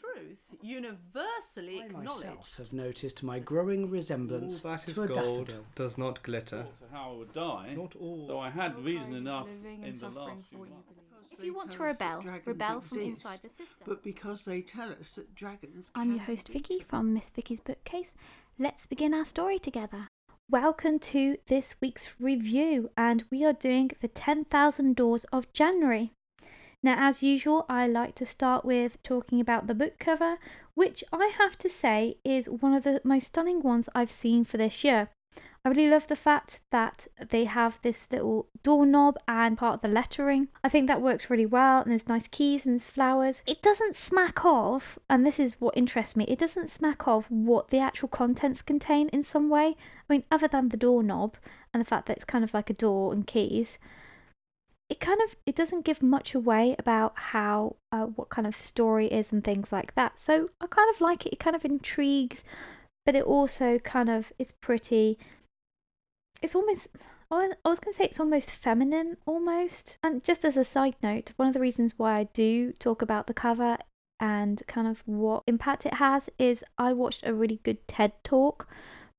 truth universally I acknowledged. myself have noticed my growing resemblance All that is to a gold daffodil. does not glitter. to how I would die. Not all. Though I had reason enough living in and the suffering last for few what you months. believe. If you want to us that rebel, dragons rebel from inside the system. But because they tell us that dragons I'm your can host be Vicky from Miss Vicky's Bookcase. Let's begin our story together. Welcome to this week's review, and we are doing the 10,000 Doors of January. Now, as usual, I like to start with talking about the book cover, which I have to say is one of the most stunning ones I've seen for this year. I really love the fact that they have this little doorknob and part of the lettering. I think that works really well, and there's nice keys and flowers. It doesn't smack of, and this is what interests me, it doesn't smack of what the actual contents contain in some way. I mean, other than the doorknob and the fact that it's kind of like a door and keys, it kind of it doesn't give much away about how uh, what kind of story is and things like that. So I kind of like it. It kind of intrigues, but it also kind of it's pretty. It's almost. I was going to say it's almost feminine, almost. And just as a side note, one of the reasons why I do talk about the cover and kind of what impact it has is I watched a really good TED talk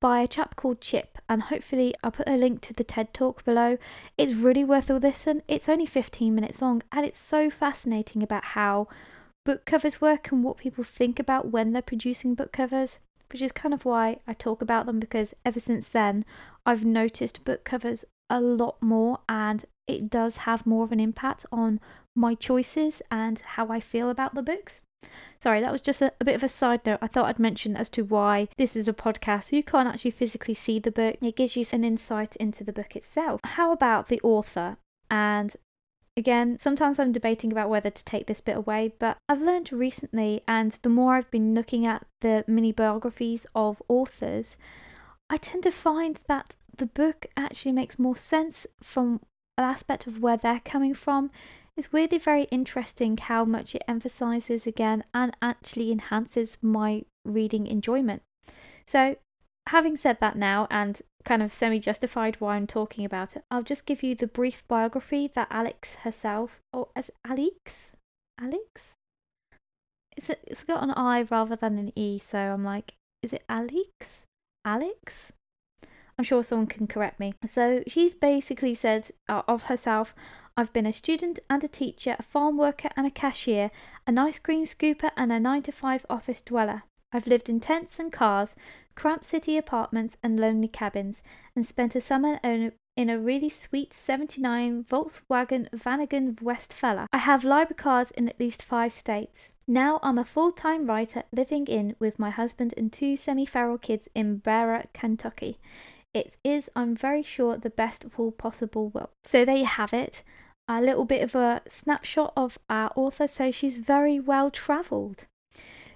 by a chap called Chip, and hopefully I'll put a link to the TED talk below. It's really worth a listen. It's only 15 minutes long, and it's so fascinating about how book covers work and what people think about when they're producing book covers, which is kind of why I talk about them because ever since then I've noticed book covers a lot more, and it does have more of an impact on my choices and how I feel about the books. Sorry, that was just a, a, bit of a side note I thought I'd mention as to why this is a podcast. You can't actually physically see the book, it gives you an insight into the book itself. How about the author? And again, sometimes I'm debating about whether to take this bit away, but I've learned recently, and the more I've been looking at the mini biographies of authors, I tend to find that the book actually makes more sense from an aspect of where they're coming from it's weirdly very interesting how much it emphasizes again and actually enhances my reading enjoyment. So, having said that now and kind of semi justified why I'm talking about it, I'll just give you the brief biography that Alex herself, or as Alex? Alex? It's, a, it's got an I rather than an E, so I'm like, is it Alex? Alex? I'm sure someone can correct me. So she's basically said uh, of herself, I've been a student and a teacher, a farm worker and a cashier, an ice cream scooper and a 9 to 5 office dweller. I've lived in tents and cars, cramped city apartments and lonely cabins, and spent a summer in a really sweet 79 Volkswagen Vanagon Westfalia. I have library cards in at least five states. Now I'm a full time writer living in with my husband and two semi feral kids in Berea, Kentucky. It is, I'm very sure, the best of all possible worlds. So there you have it a little bit of a snapshot of our author. So she's very well travelled.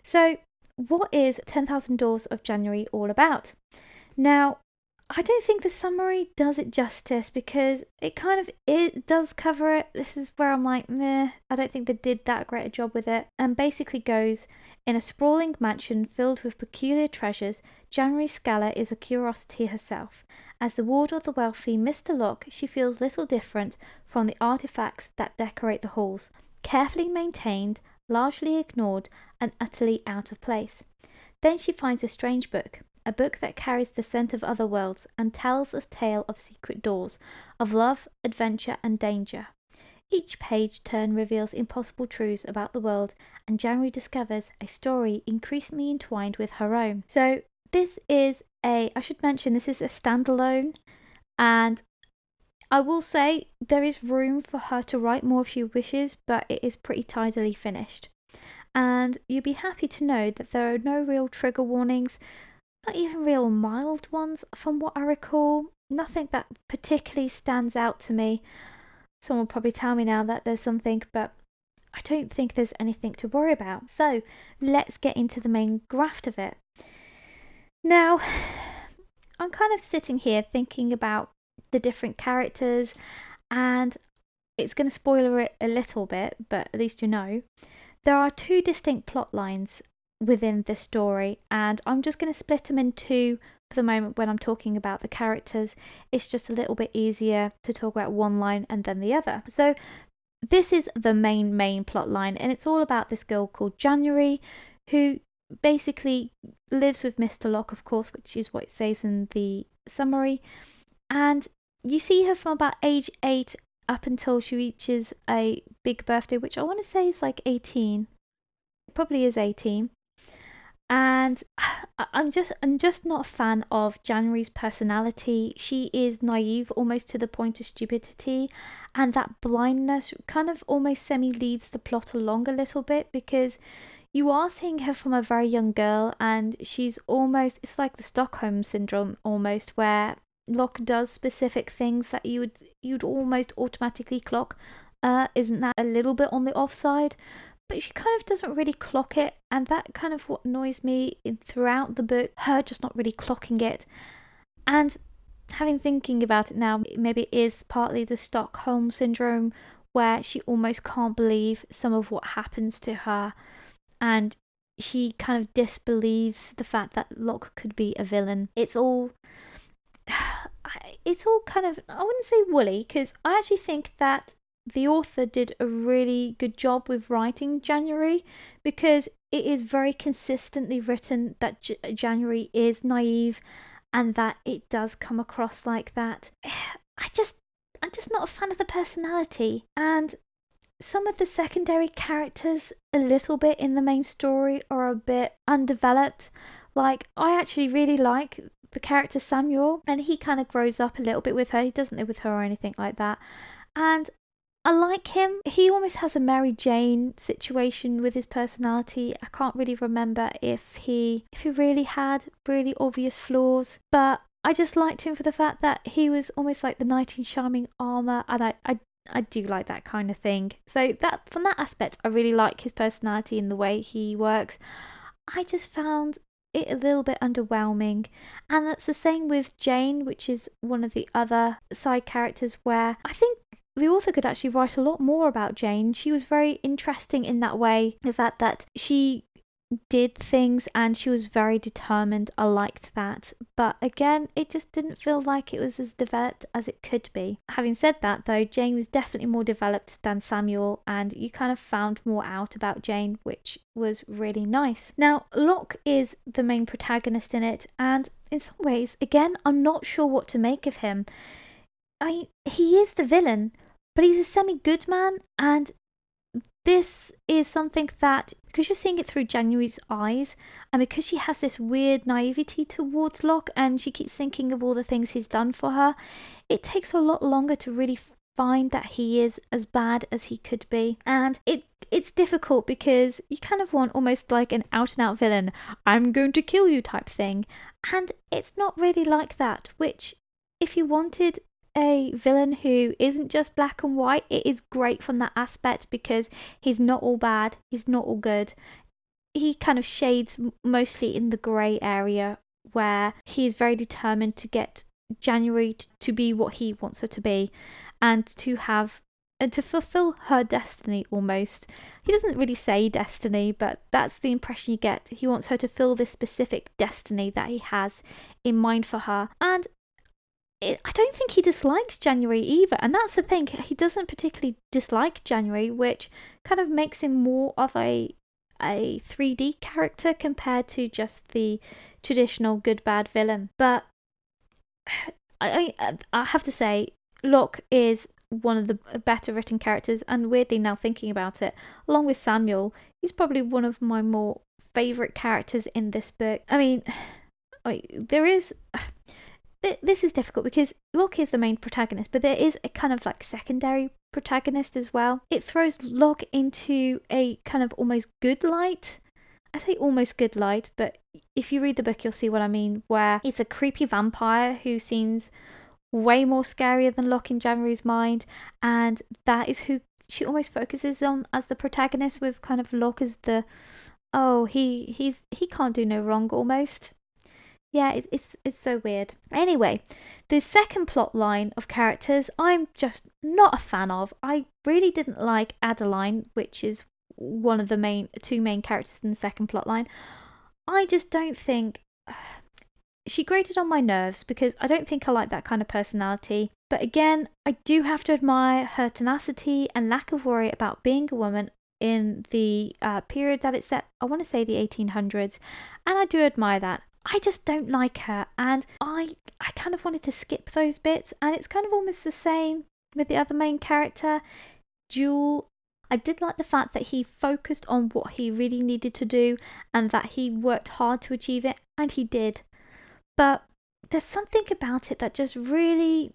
So, what is 10,000 Doors of January all about? Now, I don't think the summary does it justice because it kind of it does cover it. This is where I'm like, meh, I don't think they did that great a job with it. And basically goes in a sprawling mansion filled with peculiar treasures, January Scaller is a curiosity herself. As the ward of the wealthy Mr. Locke, she feels little different from the artifacts that decorate the halls, carefully maintained, largely ignored, and utterly out of place. Then she finds a strange book, a book that carries the scent of other worlds and tells a tale of secret doors, of love, adventure, and danger. Each page turn reveals impossible truths about the world, and January discovers a story increasingly entwined with her own. So, this is a, I should mention, this is a standalone, and I will say there is room for her to write more if she wishes, but it is pretty tidily finished. And you'll be happy to know that there are no real trigger warnings, not even real mild ones from what I recall. Nothing that particularly stands out to me. Someone will probably tell me now that there's something, but I don't think there's anything to worry about. So let's get into the main graft of it. Now, I'm kind of sitting here thinking about the different characters, and it's going to spoiler it a little bit, but at least you know. There are two distinct plot lines within this story, and I'm just going to split them in two for the moment when I'm talking about the characters. It's just a little bit easier to talk about one line and then the other. So, this is the main main plot line and it's all about this girl called January who basically lives with Mr. Locke of course which is what it says in the summary and you see her from about age 8 up until she reaches a big birthday which I want to say is like 18 it probably is 18 and I'm just I'm just not a fan of January's personality. She is naive almost to the point of stupidity and that blindness kind of almost semi leads the plot along a little bit because you are seeing her from a very young girl and she's almost it's like the Stockholm syndrome almost where Locke does specific things that you would you'd almost automatically clock uh isn't that a little bit on the offside but she kind of doesn't really clock it and that kind of what annoys me in, throughout the book her just not really clocking it. And having thinking about it now maybe it is partly the stockholm syndrome where she almost can't believe some of what happens to her and she kind of disbelieves the fact that Locke could be a villain. It's all it's all kind of i wouldn't say woolly because i actually think that the author did a really good job with writing January because it is very consistently written that J- uh, January is naive and that it does come across like that. I just I'm just not a fan of the personality and some of the secondary characters a little bit in the main story are a bit undeveloped. Like I actually really like the character Samuel and he kind of grows up a little bit with her. He doesn't live with her or anything like that. And I like him. He almost has a Mary Jane situation with his personality. I can't really remember if he if he really had really obvious flaws, but I just liked him for the fact that he was almost like the knight in shining armor, and I I I do like that kind of thing. So that from that aspect, I really like his personality and the way he works. I just found it a little bit underwhelming. And that's the same with Jane, which is one of the other side characters where I think the author could actually write a lot more about Jane. She was very interesting in that way. The fact that she did things and she was very determined. I liked that. But again, it just didn't feel like it was as developed as it could be. Having said that, though, Jane was definitely more developed than Samuel, and you kind of found more out about Jane, which was really nice. Now, Locke is the main protagonist in it, and in some ways, again, I'm not sure what to make of him. I mean he is the villain, but he's a semi good man, and this is something that because you're seeing it through January's eyes, and because she has this weird naivety towards Locke, and she keeps thinking of all the things he's done for her, it takes a lot longer to really find that he is as bad as he could be, and it it's difficult because you kind of want almost like an out and out villain, I'm going to kill you type thing, and it's not really like that. Which, if you wanted a villain who isn't just black and white, it is great from that aspect because he's not all bad, he's not all good. He kind of shades mostly in the grey area where he is very determined to get January to be what he wants her to be and to have and to fulfill her destiny almost. He doesn't really say destiny, but that's the impression you get. He wants her to fill this specific destiny that he has in mind for her. And it, I don't think he dislikes January either, and that's the thing. He doesn't particularly dislike January, which kind of makes him more of a a 3D character compared to just the traditional good bad villain. But I I, I have to say, Locke is one of the better written characters, and weirdly now thinking about it, along with Samuel, he's probably one of my more favorite characters in this book. I mean, there is this is difficult because Locke is the main protagonist, but there is a kind of like secondary protagonist as well. It throws Locke into a kind of almost good light. I say almost good light, but if you read the book, you'll see what I mean. Where it's a creepy vampire who seems way more scarier than Locke in January's mind, and that is who she almost focuses on as the protagonist, with kind of Locke as the oh he he's he can't do no wrong almost yeah, it, it's it's so weird. Anyway, the second plot line of characters I'm just not a fan of. I really didn't like Adeline, which is one of the main two main characters in the second plot line. I just don't think she grated on my nerves because I don't think I like that kind of personality. But again, I do have to admire her tenacity and lack of worry about being a woman in the uh, period that it's set. I want to say the 1800s, and I do admire that. I just don't like her, and I I kind of wanted to skip those bits, and it's kind of almost the same with the other main character, Jewel. I did like the fact that he focused on what he really needed to do and that he worked hard to achieve it, and he did. But there's something about it that just really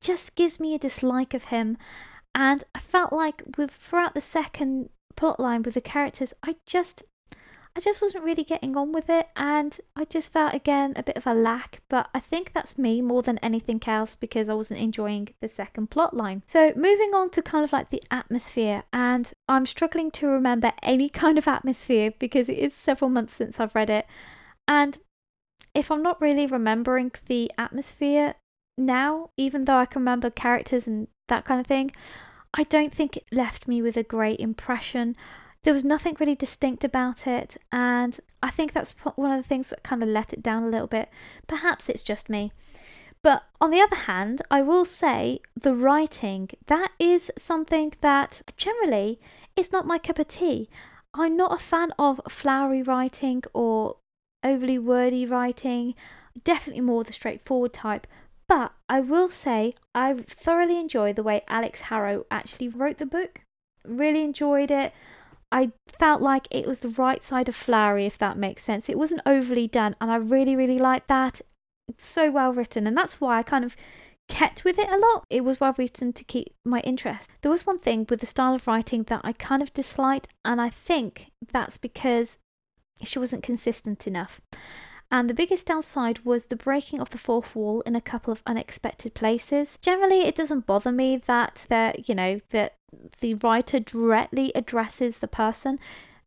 just gives me a dislike of him. And I felt like with throughout the second plotline with the characters, I just I just wasn't really getting on with it and I just felt again a bit of a lack, but I think that's me more than anything else because I wasn't enjoying the second plot line. So moving on to kind of like the atmosphere and I'm struggling to remember any kind of atmosphere because it is several months since I've read it. And if I'm not really remembering the atmosphere now, even though I can remember characters and that kind of thing, I don't think it left me with a great impression there was nothing really distinct about it, and I think that's one of the things that kind of let it down a little bit. Perhaps it's just me. But on the other hand, I will say the writing, that is something that generally is not my cup of tea. I'm not a fan of flowery writing or overly wordy writing, definitely more the straightforward type. But I will say I thoroughly enjoy the way Alix Harrow actually wrote the book. Really enjoyed it. I felt like it was the right side of flowery, if that makes sense. It wasn't overly done, and I really, really liked that. So well written, and that's why I kind of kept with it a lot. It was well written to keep my interest. There was one thing with the style of writing that I kind of disliked, and I think that's because she wasn't consistent enough. And the biggest downside was the breaking of the fourth wall in a couple of unexpected places. Generally, it doesn't bother me that that you know that the writer directly addresses the person.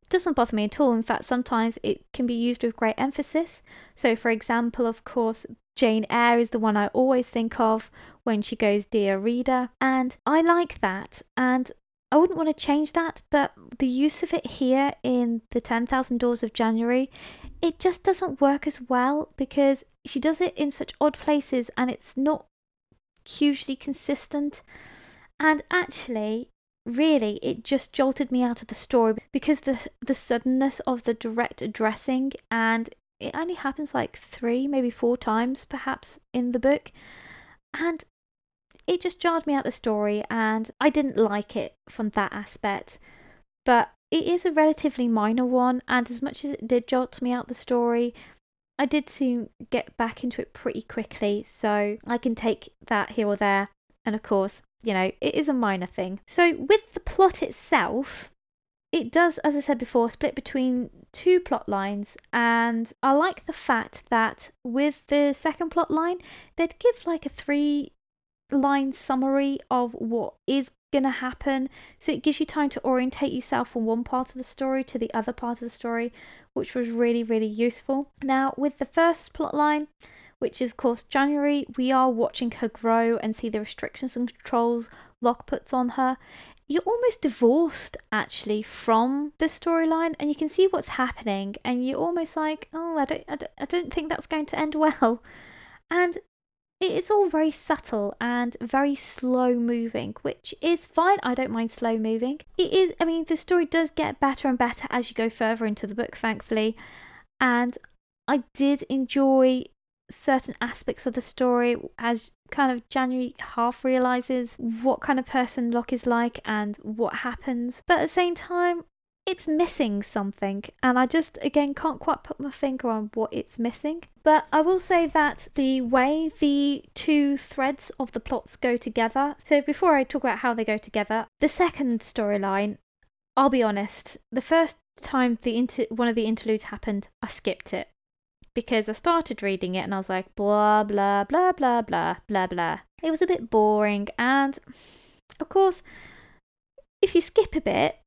Doesn't bother me at all. In fact, sometimes it can be used with great emphasis. So, for example, of course, Jane Eyre is the one I always think of when she goes, Dear reader. And I like that. And I wouldn't want to change that, but the use of it here in the 10,000 Doors of January, it just doesn't work as well because she does it in such odd places and it's not hugely consistent. And actually, really, it just jolted me out of the story because the the suddenness of the direct addressing and it only happens like three, maybe four times perhaps in the book. And it just jarred me out the story and I didn't like it from that aspect. But it is a relatively minor one, and as much as it did jolt me out the story, I did soon get back into it pretty quickly, so I can take that here or there. And of course, you know, it is a minor thing. So, with the plot itself, it does, as I said before, split between two plot lines, and I like the fact that with the second plot line, they'd give like a three line summary of what is going to happen. So it gives you time to orientate yourself from one part of the story to the other part of the story, which was really, really useful. Now, with the first plot line, which is, of course, January, we are watching her grow and see the restrictions and controls Locke puts on her. You're almost divorced actually from the storyline, and you can see what's happening, and you're almost like, oh, I don't, I don't, I don't think that's going to end well. And it's all very subtle and very slow moving, which is fine. I don't mind slow moving. It is, I mean, the story does get better and better as you go further into the book, thankfully. And I did enjoy certain aspects of the story as kind of January half realizes what kind of person Locke is like and what happens. But at the same time, it's missing something, and I just again can't quite put my finger on what it's missing. But I will say that the way the two threads of the plots go together, so before I talk about how they go together, the second storyline, I'll be honest, the first time the inter- one of the interludes happened, I skipped it because I started reading it and I was like blah blah blah blah blah blah blah. It was a bit boring, and of course, if you skip a bit,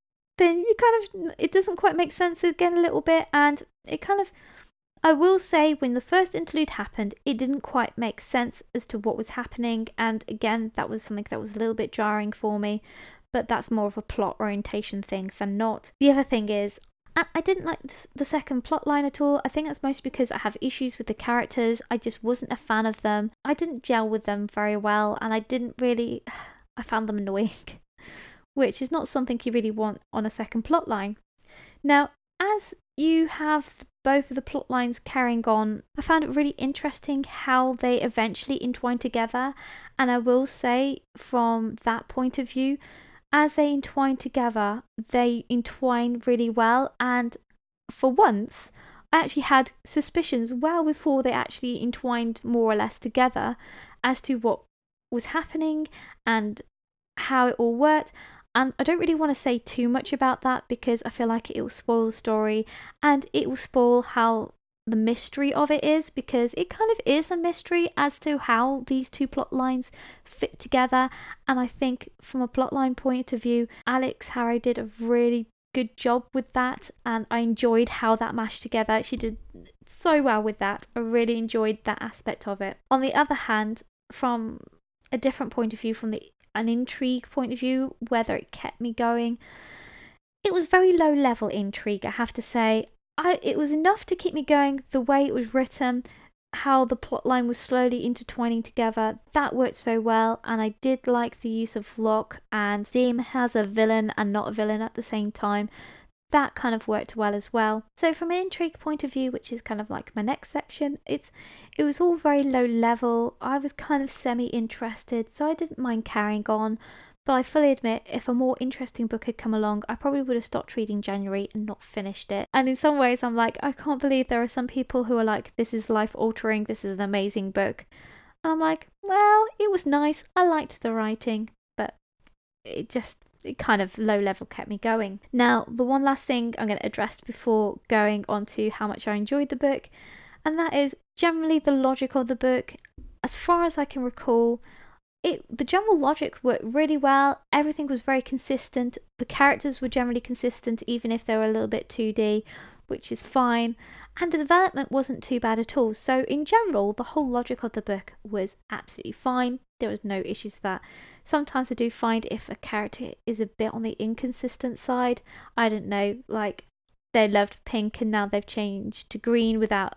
you kind of it doesn't quite make sense again a little bit and it kind of I will say when the first interlude happened it didn't quite make sense as to what was happening and again that was something that was a little bit jarring for me but that's more of a plot orientation thing than not. The other thing is I didn't like the, the second plot line at all. I think that's mostly because I have issues with the characters. I just wasn't a fan of them. I didn't gel with them very well, and I didn't really. I found them annoying, which is not something you really want on a second plot line. Now, as you have both of the plot lines carrying on, I found it really interesting how they eventually entwine together. And I will say, from that point of view, as they entwine together, they entwine really well. And for once, I actually had suspicions well before they actually entwined more or less together as to what was happening and how it all worked. And I don't really want to say too much about that because I feel like it will spoil the story and it will spoil how the mystery of it is because it kind of is a mystery as to how these two plot lines fit together. And I think from a plotline point of view, Alix Harrow did a really good job with that and I enjoyed how that mashed together. She did so well with that. I really enjoyed that aspect of it. On the other hand, from a different point of view, from the an intrigue point of view, whether it kept me going, it was very low level intrigue, I have to say. I it was enough to keep me going the way it was written, how the plot line was slowly intertwining together. That worked so well, and I did like the use of Locke and Dim as a villain and not a villain at the same time. That kind of worked well as well. So from an intrigue point of view, which is kind of like my next section, it's it was all very low level. I was kind of semi interested, so I didn't mind carrying on. But I fully admit, if a more interesting book had come along, I probably would have stopped reading January and not finished it. And in some ways, I'm like, I can't believe there are some people who are like, this is life altering, this is an amazing book. And I'm like, well, it was nice, I liked the writing, but it just it kind of low level kept me going. Now, the one last thing I'm going to address before going on to how much I enjoyed the book, and that is generally the logic of the book. As far as I can recall, it the general logic worked really well. Everything was very consistent. The characters were generally consistent, even if they were a little bit 2D, which is fine. And the development wasn't too bad at all. So, in general, the whole logic of the book was absolutely fine. There was no issues with that. Sometimes I do find if a character is a bit on the inconsistent side, I don't know, like they loved pink and now they've changed to green without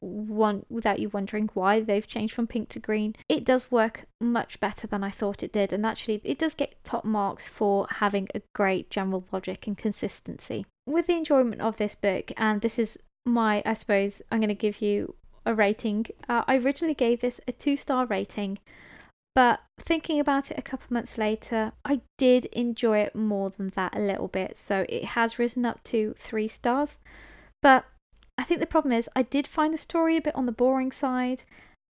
one without you wondering why they've changed from pink to green. It does work much better than I thought it did, and actually, it does get top marks for having a great general logic and consistency. With the enjoyment of this book, and this is my, I suppose, I'm going to give you a rating. Uh, I originally gave this a two star rating, but thinking about it a couple months later, I did enjoy it more than that a little bit, so it has risen up to three stars. But I think the problem is I did find the story a bit on the boring side,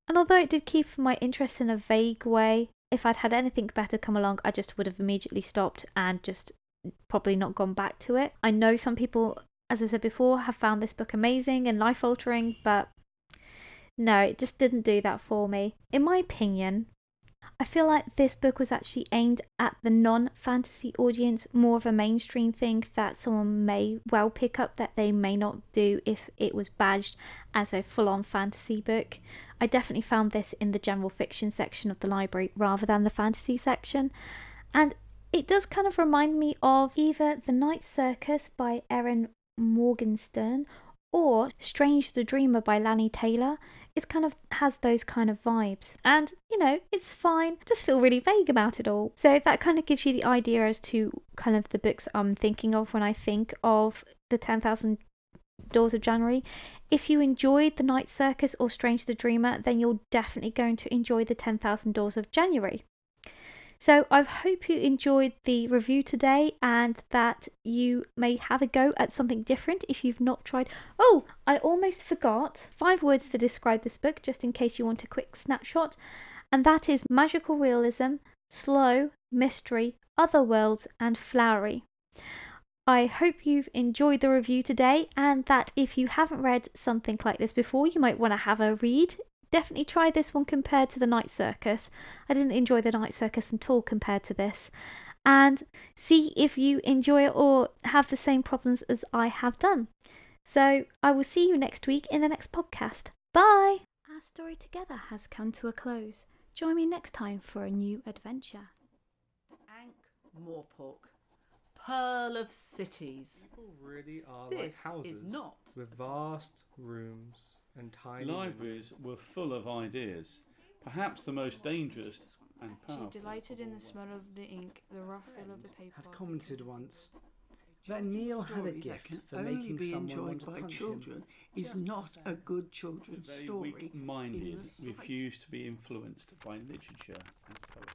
and although it did keep my interest in a vague way, if I'd had anything better come along, I just would have immediately stopped and just probably not gone back to it. I know some people, as I said before, have found this book amazing and life altering, but no, it just didn't do that for me. In my opinion, I feel like this book was actually aimed at the non fantasy audience, more of a mainstream thing that someone may well pick up that they may not do if it was badged as a full on fantasy book. I definitely found this in the general fiction section of the library rather than the fantasy section. And it does kind of remind me of either The Night Circus by Erin Morgenstern or Strange the Dreamer by Laini Taylor it kind of has those kind of vibes. And, you know, it's fine. Just feel really vague about it all. So that kind of gives you the idea as to kind of the books I'm thinking of when I think of the 10,000 Doors of January. If you enjoyed The Night Circus or Strange the Dreamer, then you're definitely going to enjoy the 10,000 Doors of January. So I hope you enjoyed the review today and that you may have a go at something different if you've not tried. Oh, I almost forgot five words to describe this book, just in case you want a quick snapshot, and that is magical realism, slow, mystery, other worlds, and flowery. I hope you've enjoyed the review today and that if you haven't read something like this before, you might want to have a read definitely try this one compared to the Night Circus. I didn't enjoy the Night Circus at all compared to this. And see if you enjoy it or have the same problems as I have done. So I will see you next week in the next podcast. Bye! Our story together has come to a close. Join me next time for a new adventure. Ankh Morpork. Pearl of cities. People really are This like houses is not. with vast rooms and tiny Libraries were full of ideas. Perhaps the most dangerous and powerful. She powerful. delighted in the smell of the ink, the rough feel of the paper. Had commented once that Neil had a gift for only making be someone enjoyed want to by punch him. children is not a good children's story. weak-minded, in refused to be influenced by literature and poetry.